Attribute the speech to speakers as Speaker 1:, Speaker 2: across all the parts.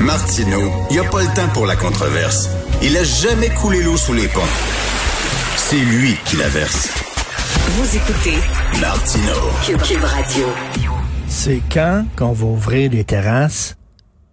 Speaker 1: Martino, il n'y a pas le temps pour la controverse. Il a jamais coulé l'eau sous les ponts. C'est lui qui la verse.
Speaker 2: Vous écoutez
Speaker 1: Martino.
Speaker 2: Cube, Radio.
Speaker 3: C'est quand qu'on va ouvrir les terrasses?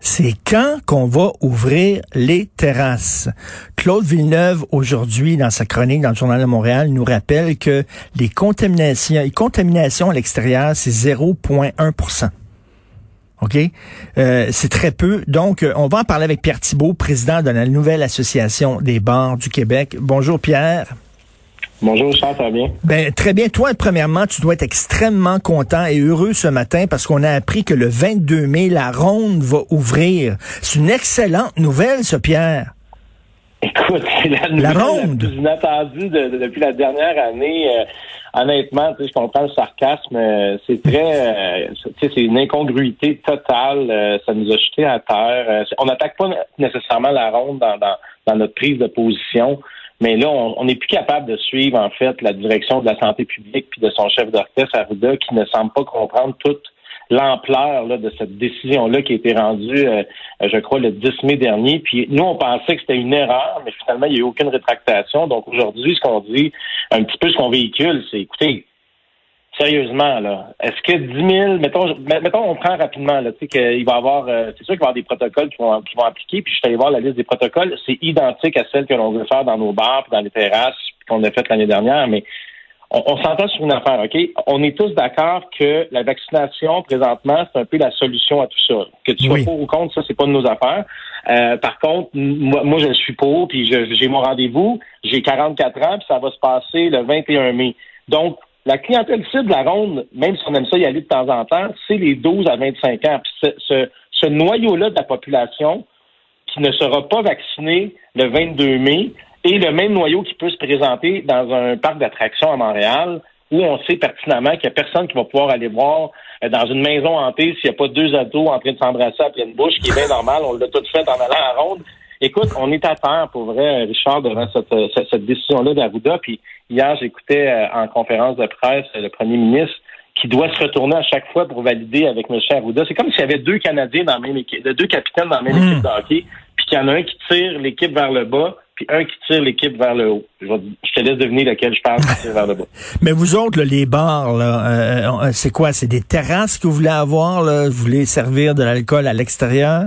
Speaker 3: C'est quand qu'on va ouvrir les terrasses? Claude Villeneuve, aujourd'hui, dans sa chronique dans le Journal de Montréal, nous rappelle que les contaminations, les contaminations à l'extérieur, c'est 0,1 OK? Euh, c'est très peu. Donc, euh, on va en parler avec Pierre Thibault, président de la nouvelle Association des bars du Québec. Bonjour, Pierre.
Speaker 4: Bonjour, Charles, ça va bien?
Speaker 3: Ben, très bien. Toi, premièrement, tu dois être extrêmement content et heureux ce matin parce qu'on a appris que le 22 mai, la ronde va ouvrir. C'est une excellente nouvelle, ce Pierre.
Speaker 4: Écoute, c'est la nouvelle la, plus inattendue depuis la dernière année. Euh, honnêtement, je comprends le sarcasme. Euh, c'est très, euh, c'est une incongruité totale. ça nous a jeté à terre. on n'attaque pas nécessairement la ronde dans, dans, dans notre prise de position. Mais là, on n'est plus capable de suivre, en fait, la direction de la santé publique puis de son chef d'orchestre, Arruda, qui ne semble pas comprendre toute l'ampleur de cette décision-là qui a été rendue, euh, je crois, le 10 mai dernier. Puis nous, on pensait que c'était une erreur, mais finalement, il n'y a eu aucune rétractation. Donc aujourd'hui, ce qu'on dit, un petit peu ce qu'on véhicule, c'est écoutez, Sérieusement, là, est-ce que 10 000, mettons, mettons on prend rapidement, là, tu sais, qu'il va y avoir, euh, c'est sûr qu'il va y avoir des protocoles qui vont, qui vont appliquer, puis je suis allé voir la liste des protocoles, c'est identique à celle que l'on veut faire dans nos bars, puis dans les terrasses, qu'on a fait l'année dernière, mais on, s'entend sur une affaire, OK? On est tous d'accord que la vaccination, présentement, c'est un peu la solution à tout ça. Que tu sois pour ou contre, ça, c'est pas de nos affaires. Euh, par contre, moi, moi, je suis pour, puis j'ai mon rendez-vous, j'ai 44 ans, puis ça va se passer le 21 mai. Donc, la clientèle cible de la ronde, même si on aime ça y aller de temps en temps, c'est les 12 à 25 ans. Puis ce, noyau-là de la population qui ne sera pas vacciné le 22 mai est le même noyau qui peut se présenter dans un parc d'attractions à Montréal où on sait pertinemment qu'il n'y a personne qui va pouvoir aller voir euh, dans une maison hantée s'il n'y a pas deux ados en train de s'embrasser à pleine bouche, qui est bien normal. On l'a tout fait en allant à ronde. Écoute, on est à terre, pour vrai, Richard, devant cette, euh, cette, décision-là d'Arruda. Puis hier, j'écoutais euh, en conférence de presse le premier ministre qui doit se retourner à chaque fois pour valider avec M. Arruda. C'est comme s'il y avait deux Canadiens dans la même équipe, deux capitaines dans la même hmm. équipe de hockey, puis qu'il y en a un qui tire l'équipe vers le bas, puis un qui tire l'équipe vers le haut. Je, te laisse deviner lequel je parle qui tire vers le bas.
Speaker 3: Mais vous autres, les bars, là, c'est quoi? C'est des terrasses que vous voulez avoir? Là? Vous voulez servir de l'alcool à l'extérieur?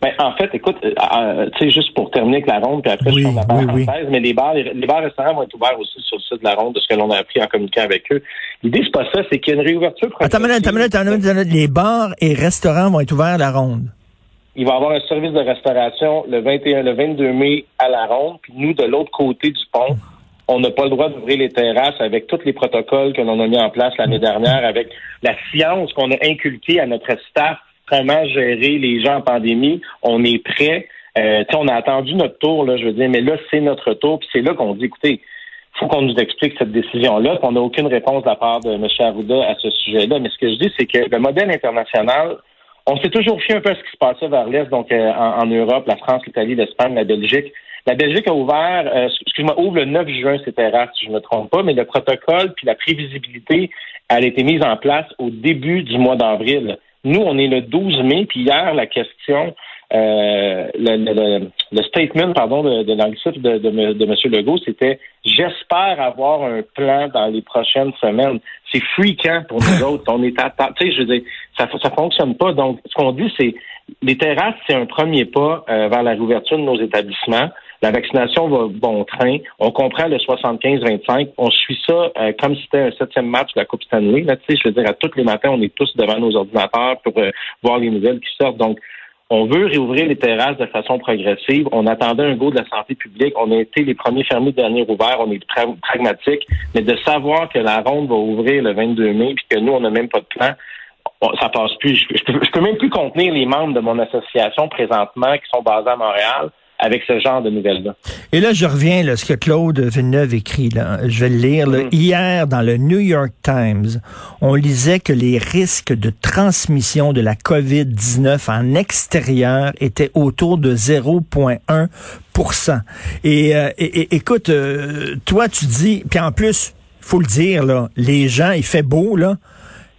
Speaker 4: Ben, en fait, écoute, euh, euh, tu sais, juste pour terminer avec la ronde, puis après, je prends la parenthèse, mais les bars, les, bars restaurants vont être ouverts aussi sur le site de la ronde, de ce que l'on a appris en communiquant avec eux. L'idée, c'est pas ça, c'est qu'il y a une réouverture.
Speaker 3: Attends, attends, attends, attends, les bars et restaurants vont être ouverts à la ronde.
Speaker 4: Il va y avoir un service de restauration le 21, le 22 mai à la ronde, puis nous, de l'autre côté du pont, on n'a pas le droit d'ouvrir les terrasses avec tous les protocoles que l'on a mis en place l'année dernière, avec la science qu'on a inculquée à notre staff comment gérer les gens en pandémie. On est prêt. Euh, on a attendu notre tour, là, je veux dire, mais là, c'est notre tour. Puis c'est là qu'on dit, écoutez, faut qu'on nous explique cette décision-là. On n'a aucune réponse de la part de M. Arruda à ce sujet-là. Mais ce que je dis, c'est que le modèle international, on s'est toujours fié un peu à ce qui se passait vers l'Est, donc euh, en, Europe, la France, l'Italie, l'Espagne, la Belgique. La Belgique a ouvert, euh, excuse-moi, ouvre le 9 juin, c'était rare si je ne me trompe pas, mais le protocole puis la prévisibilité, elle a été mise en place au début du mois d'avril. Nous, on est le 12 mai, puis hier, la question, euh, le, statement, pardon, de, de de, de, de, M. Legault, c'était j'espère avoir un plan dans les prochaines semaines. C'est fréquent pour nous autres. On est à tu sais, je veux dire, ça ça fonctionne pas. Donc, ce qu'on dit, c'est les terrasses, c'est un premier pas euh, vers la réouverture de nos établissements. La vaccination va bon train. On comprend le 75-25. On suit ça euh, comme si c'était un septième match de la Coupe Stanley. Là, je veux dire, à tous les matins, on est tous devant nos ordinateurs pour euh, voir les nouvelles qui sortent. Donc, on veut réouvrir les terrasses de façon progressive. On attendait un go de la santé publique. On a été les premiers fermés, les derniers ouverts. On est pragmatique. Mais de savoir que la ronde va ouvrir le 22 mai puis que nous, on n'a même pas de plan, ça passe plus. Je, peux, je peux même plus contenir les membres de mon association présentement qui sont basés à Montréal avec ce genre de nouvelles-là.
Speaker 3: Et là, je reviens à ce que Claude Villeneuve écrit. Là. Je vais le lire. Mm. Hier, dans le New York Times, on lisait que les risques de transmission de la COVID-19 en extérieur étaient autour de 0,1 et, euh, et, écoute, euh, toi, tu dis, puis en plus, faut le dire, là, les gens, il fait beau, là,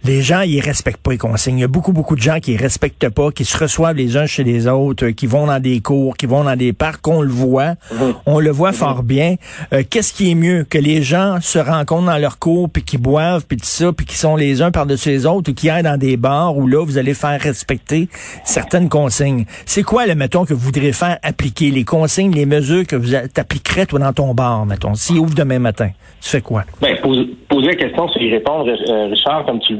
Speaker 3: les gens, ils respectent pas les consignes. Il y a beaucoup, beaucoup de gens qui respectent pas, qui se reçoivent les uns chez les autres, qui vont dans des cours, qui vont dans des parcs. On le voit. Mhm. On le voit fort bien. Euh, qu'est-ce qui est mieux? Que les gens se rencontrent dans leur cours, puis qui boivent, puis tout ça, puis qui sont les uns par-dessus les autres, ou qui aillent dans des bars où là, vous allez faire respecter certaines consignes. C'est quoi, le mettons, que vous voudrez faire appliquer? Les consignes, les mesures que vous appliquerez, toi, dans ton bar, mettons, s'il ouvre demain matin? Tu fais quoi?
Speaker 4: Ben, poser la question, c'est y répondre, euh, Richard, comme tu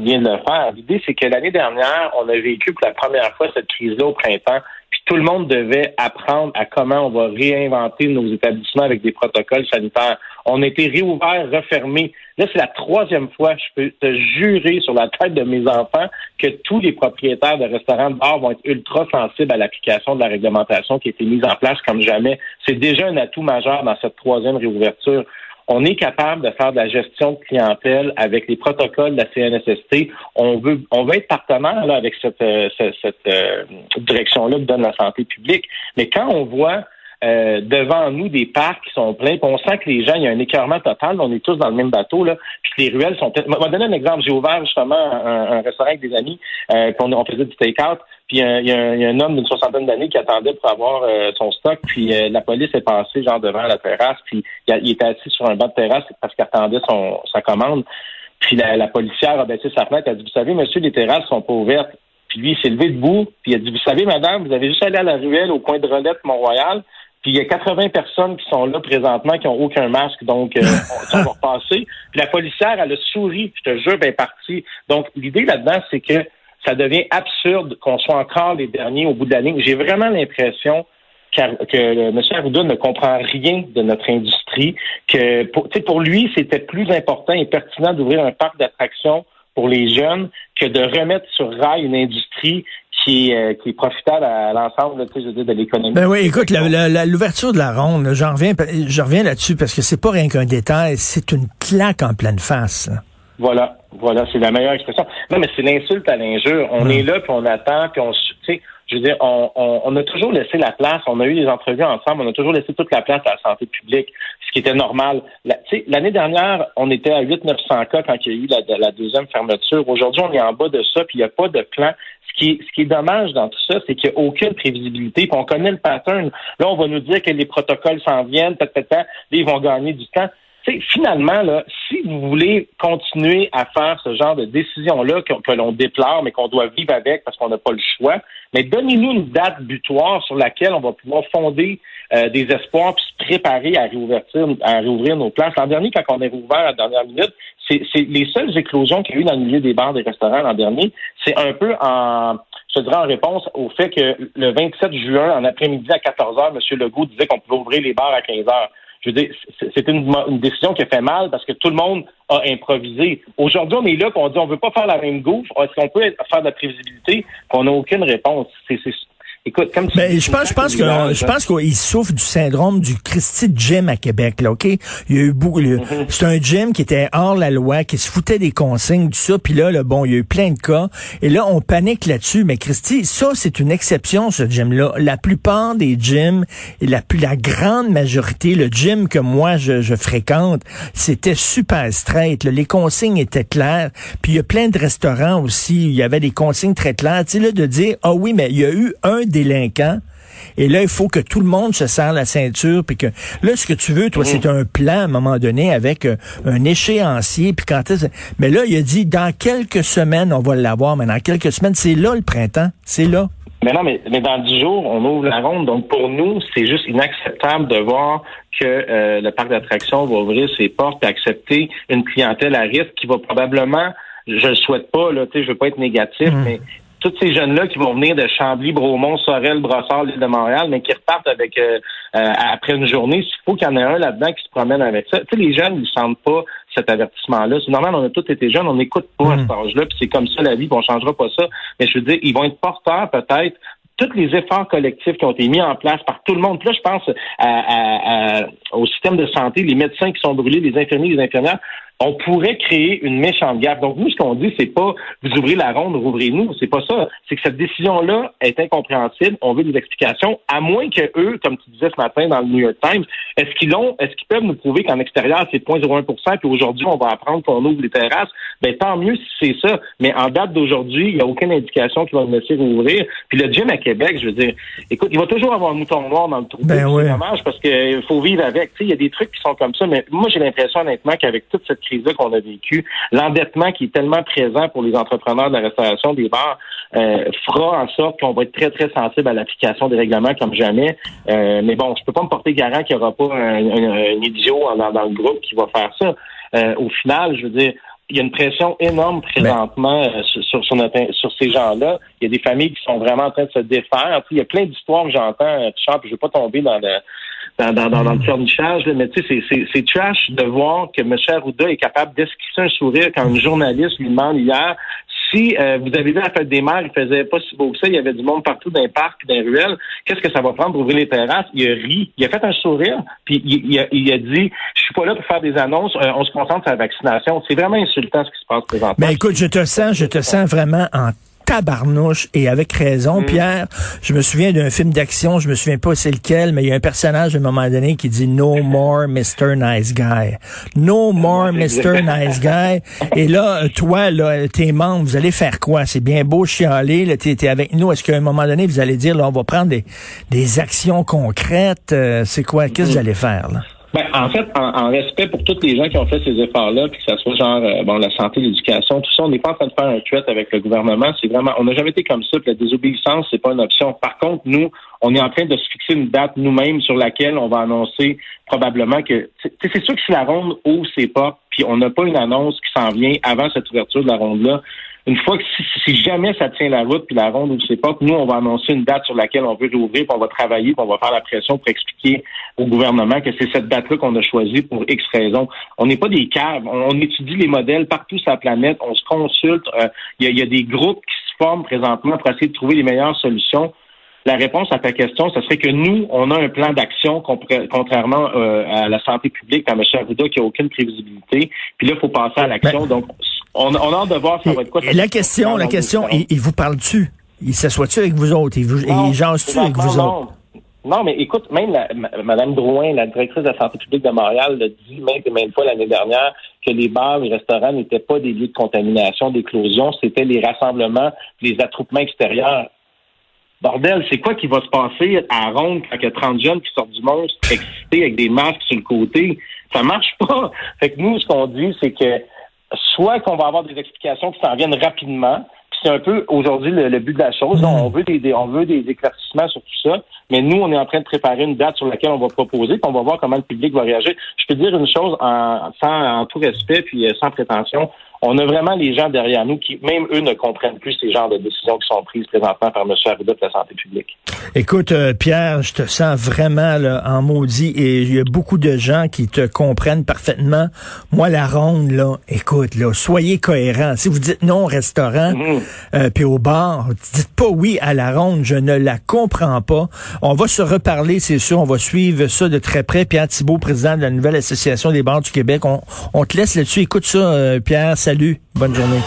Speaker 4: L'idée, c'est que l'année dernière, on a vécu pour la première fois cette crise-là au printemps, puis tout le monde devait apprendre à comment on va réinventer nos établissements avec des protocoles sanitaires. On a été réouverts, refermés. Là, c'est la troisième fois, je peux te jurer sur la tête de mes enfants que tous les propriétaires de restaurants de bar vont être ultra sensibles à l'application de la réglementation qui a été mise en place comme jamais. C'est déjà un atout majeur dans cette troisième réouverture on est capable de faire de la gestion de clientèle avec les protocoles de la CNSST. On veut, on veut être partenaire là, avec cette, euh, cette, euh, direction-là que donne la santé publique. Mais quand on voit euh, devant nous des parcs qui sont pleins, on sent que les gens, il y a un écœurement total, on est tous dans le même bateau, là, puis les ruelles sont. Je vais donner un exemple. J'ai ouvert justement un, restaurant avec des amis, euh, on, on faisait du take-out, puis il y, a un homme d'une soixantaine d'années qui attendait pour avoir euh, son stock, puis euh, la police est passée genre devant la terrasse, puis il, était assis sur un banc de terrasse parce qu'il attendait son, sa commande. Puis la, policière a baissé sa fenêtre, elle a dit, vous savez, monsieur, les terrasses sont pas ouvertes. Puis lui, il s'est levé debout, puis il a dit, vous savez, madame, vous avez juste allé à la ruelle au coin de Rolette, Mont-Royal, puis il y a 80 personnes qui sont là présentement qui ont aucun masque, donc euh, on, va repasser. Puis la policière, elle a souri, je te jure, ben parti. Donc l'idée là-dedans, c'est que ça devient absurde qu'on soit encore les derniers au bout de l'année. J'ai vraiment l'impression que M. Arruda ne comprend rien de notre industrie, que pour, pour lui, c'était plus important et pertinent d'ouvrir un parc d'attractions pour les jeunes que de remettre sur rail une industrie qui, euh, qui est profitable à l'ensemble de l'économie.
Speaker 3: Ben oui, écoute, l'ouverture de la ronde, j'en reviens, je reviens là-dessus parce que c'est pas rien qu'un détail, c'est une claque en pleine face.
Speaker 4: Voilà, voilà, c'est la meilleure expression. Non, mais c'est l'insulte à l'injure. On est là, puis on attend, puis on, tu sais, je veux dire, on, on, a toujours laissé la place. On a eu des entrevues ensemble. On a toujours laissé toute la place à la santé publique, ce qui était normal. L'année dernière, on était à 800-900 cas quand il y a eu la, la deuxième fermeture. Aujourd'hui, on est en bas de ça, puis il n'y a pas de plan. Ce qui, ce qui est dommage dans tout ça, c'est qu'il n'y a aucune prévisibilité. Puis on connaît le pattern. Là, on va nous dire que les protocoles s'en viennent, peut-être, là, ils vont gagner du temps finalement, là, si vous voulez continuer à faire ce genre de décision-là que, l'on déplore, mais qu'on doit vivre avec parce qu'on n'a pas le choix, mais donnez-nous une date butoir sur laquelle on va pouvoir fonder euh, des espoirs puis se préparer à réouvrir, à réouvrir nos places. L'an dernier, quand on est rouvert à la dernière minute, c'est les seules éclosions qu'il y a eu dans le milieu des bars des restaurants l'an dernier. C'est un peu en je dirais en réponse au fait que le 27 juin, en après-midi à 14 h, M. Legault disait qu'on pouvait ouvrir les bars à 15 h je veux dire, c'est une, décision qui a fait mal parce que tout le monde a improvisé. Aujourd'hui, on est là, et on dit on veut pas faire la même gouffre. Est-ce qu'on peut faire de la prévisibilité? qu'on n'a aucune réponse. C'est Écoute, comme tu
Speaker 3: Mais je pense, je pense que je pense qu'il souffre du syndrome du Christy Gym à Québec, là, OK? Il y a eu beaucoup. Mm-hmm. C'est un gym qui était hors la loi, qui se foutait des consignes, tout ça. Puis là, là, bon, il y a eu plein de cas. Et là, on panique là-dessus. Mais Christy, ça, c'est une exception, ce gym-là. La plupart des gyms, et la plus la grande majorité, le gym que moi je, je fréquente, c'était super straight. Là. Les consignes étaient claires. Puis il y a plein de restaurants aussi, il y avait des consignes très claires. Tu sais, là, de dire, ah oui, mais il y a eu un délinquant. Et là, il faut que tout le monde se serre la ceinture, puis que là, ce que tu veux, toi, mm. c'est un plan à un moment donné avec euh, un échéancier, puis quand Mais là, il a dit dans quelques semaines, on va l'avoir, mais dans quelques semaines, c'est là le printemps, c'est là.
Speaker 4: Mais non, mais, mais dans dix jours, on ouvre la ronde. Donc pour nous, c'est juste inacceptable de voir que euh, le parc d'attractions va ouvrir ses portes et accepter une clientèle à risque qui va probablement je le souhaite pas, là, tu sais, je veux pas être négatif, mm. mais tous ces jeunes-là qui vont venir de Chambly, Bromont, Sorel, Brossard, l'île de Montréal, mais qui repartent avec euh, euh, après une journée, il faut qu'il y en ait un là-dedans qui se promène avec ça. Tu sais, les jeunes, ils sentent pas cet avertissement-là. C'est normal, on a tous été jeunes, on n'écoute pas à cet hmm. âge-là, puis c'est comme ça la vie, puis on changera pas ça. Mais je veux dire, ils vont être porteurs peut-être tous les efforts collectifs qui ont été mis en place par tout le monde. là, je pense au système de santé, les médecins qui sont brûlés, les infirmiers, les infirmières. On pourrait créer une méchante gaffe. Donc, nous, ce qu'on dit, c'est pas vous ouvrez la ronde, rouvrez-nous. C'est pas ça. C'est que cette décision-là est incompréhensible. On veut des explications, à moins que eux, comme tu disais ce matin dans le New York Times, est-ce qu'ils ont, est-ce qu'ils peuvent nous prouver qu'en extérieur, c'est 0,01% puis aujourd'hui, on va apprendre qu'on ouvre les terrasses? Ben, tant mieux si c'est ça. Mais en date d'aujourd'hui, il n'y a aucune indication qu'ils vont me laisser rouvrir. Puis le gym à Québec, je veux dire, écoute, il va toujours avoir un mouton noir dans le trou.
Speaker 3: Ben
Speaker 4: c'est dommage parce qu'il faut vivre avec. Tu sais, il y a des trucs qui sont comme ça, mais moi, j'ai l'impression, honnêtement, qu'avec toute cette crise-là qu'on a vécue, l'endettement qui est tellement présent pour les entrepreneurs de la restauration des bars euh, fera en sorte qu'on va être très, très sensible à l'application des règlements comme jamais. Euh, mais bon, je peux pas me porter garant qu'il n'y aura pas un, idiot dans, le groupe qui va faire ça. Euh, au final, je veux dire, il y a une pression énorme présentement sur, sur, sur, ces gens-là. Il y a des familles qui sont vraiment en train de se défaire. il y a plein d'histoires que j'entends, Charles, je ne veux pas tomber dans le dans, dans, dans, le fernichage, mais tu sais, c'est trash de voir que M. Arruda est capable d'esquisser un sourire quand un journaliste lui demande hier si euh, vous avez vu la fête des mères, il faisait pas si beau que ça, il y avait du monde partout dans les parcs, dans les ruelles, qu'est-ce que ça va prendre pour ouvrir les terrasses? Il a ri, il a fait un sourire, puis il, a, il a, dit, je suis pas là pour faire des annonces, euh, on se concentre sur la vaccination. C'est vraiment insultant ce qui se passe présentement.
Speaker 3: Mais ben, écoute, je te sens, je te sens vraiment en tabarnouche et avec raison. Mm. Pierre, je me souviens d'un film d'action, je me souviens pas c'est lequel, mais il y a un personnage à un moment donné qui dit No more Mr. Nice Guy. No more Mr. Nice Guy. Et là, toi, là, tes membres, vous allez faire quoi? C'est bien beau chialer, là, t'es, avec nous. Est-ce qu'à un moment donné, vous allez dire, là, on va prendre des, des actions concrètes? Euh, c'est quoi? Qu'est-ce que vous mm. allez faire, là?
Speaker 4: Ben, en fait, en, respect pour tous les gens qui ont fait ces efforts-là, puis que ça soit genre euh, bon la santé, l'éducation, tout ça, on n'est pas en train de faire un tweet avec le gouvernement. C'est vraiment, on n'a jamais été comme ça. Puis la désobéissance, c'est pas une option. Par contre, nous, on est en train de se fixer une date nous-mêmes sur laquelle on va annoncer probablement que c'est sûr que si la ronde ouvre ses pas, puis on n'a pas une annonce qui s'en vient avant cette ouverture de la ronde-là, une fois que si, jamais ça tient la route puis la ronde ou c'est pas, nous on va annoncer une date sur laquelle on veut rouvrir, puis on va travailler, puis on va faire la pression pour expliquer au gouvernement que c'est cette date-là qu'on a choisie pour X raisons. On n'est pas des caves, on, étudie les modèles partout sur la planète, on se consulte. Euh, il y, a des groupes qui se forment présentement pour essayer de trouver les meilleures solutions. La réponse à ta question, ce serait que nous, on a un plan d'action contrairement euh, à la santé publique, à M. Arruda, qui n'a aucune prévisibilité. Puis là, il faut passer à l'action. Ben, Donc, on, on, a hâte de voir ça va être quoi.
Speaker 3: la question, la question, il, vous parle-tu? Il s'assoit-tu avec vous autres? Il, vous, il jase-tu avec vous autres?
Speaker 4: Non, mais écoute, même la, Mme Drouin, la directrice de la santé publique de Montréal, l'a dit maintes et maintes fois l'année dernière que les bars, les restaurants n'étaient pas des lieux de contamination, d'éclosion, c'était les rassemblements, les attroupements extérieurs. Bordel, c'est quoi qui va se passer à Ronde quand il y a 30 jeunes qui sortent du monstre excités avec des masques sur le côté? Ça marche pas. Fait que nous, ce qu'on dit, c'est que soit qu'on va avoir des explications qui s'en viennent rapidement, c'est un peu aujourd'hui le, but de la chose. On veut des, on veut des éclaircissements sur tout ça, mais nous, on est en train de préparer une date sur laquelle on va proposer, puis on va voir comment le public va réagir. Je peux dire une chose en, sans, en tout respect puis euh, sans prétention on a vraiment les gens derrière nous qui, même eux, ne comprennent plus ces genres de décisions qui sont prises présentement par M. Arruda de la santé publique.
Speaker 3: Écoute, euh, Pierre, je te sens vraiment là, en maudit et il y a beaucoup de gens qui te comprennent parfaitement. Moi, la ronde, là, écoute, là, soyez cohérents. Si vous dites non au restaurant, euh, puis au bar, dites pas oui à la ronde. Je ne la comprends pas. On va se reparler, c'est sûr. On va suivre ça de très près. Pierre Thibault, président de la nouvelle association des bars du Québec. On, on te laisse là-dessus. Écoute ça, euh, Pierre. Salut. Bonne journée.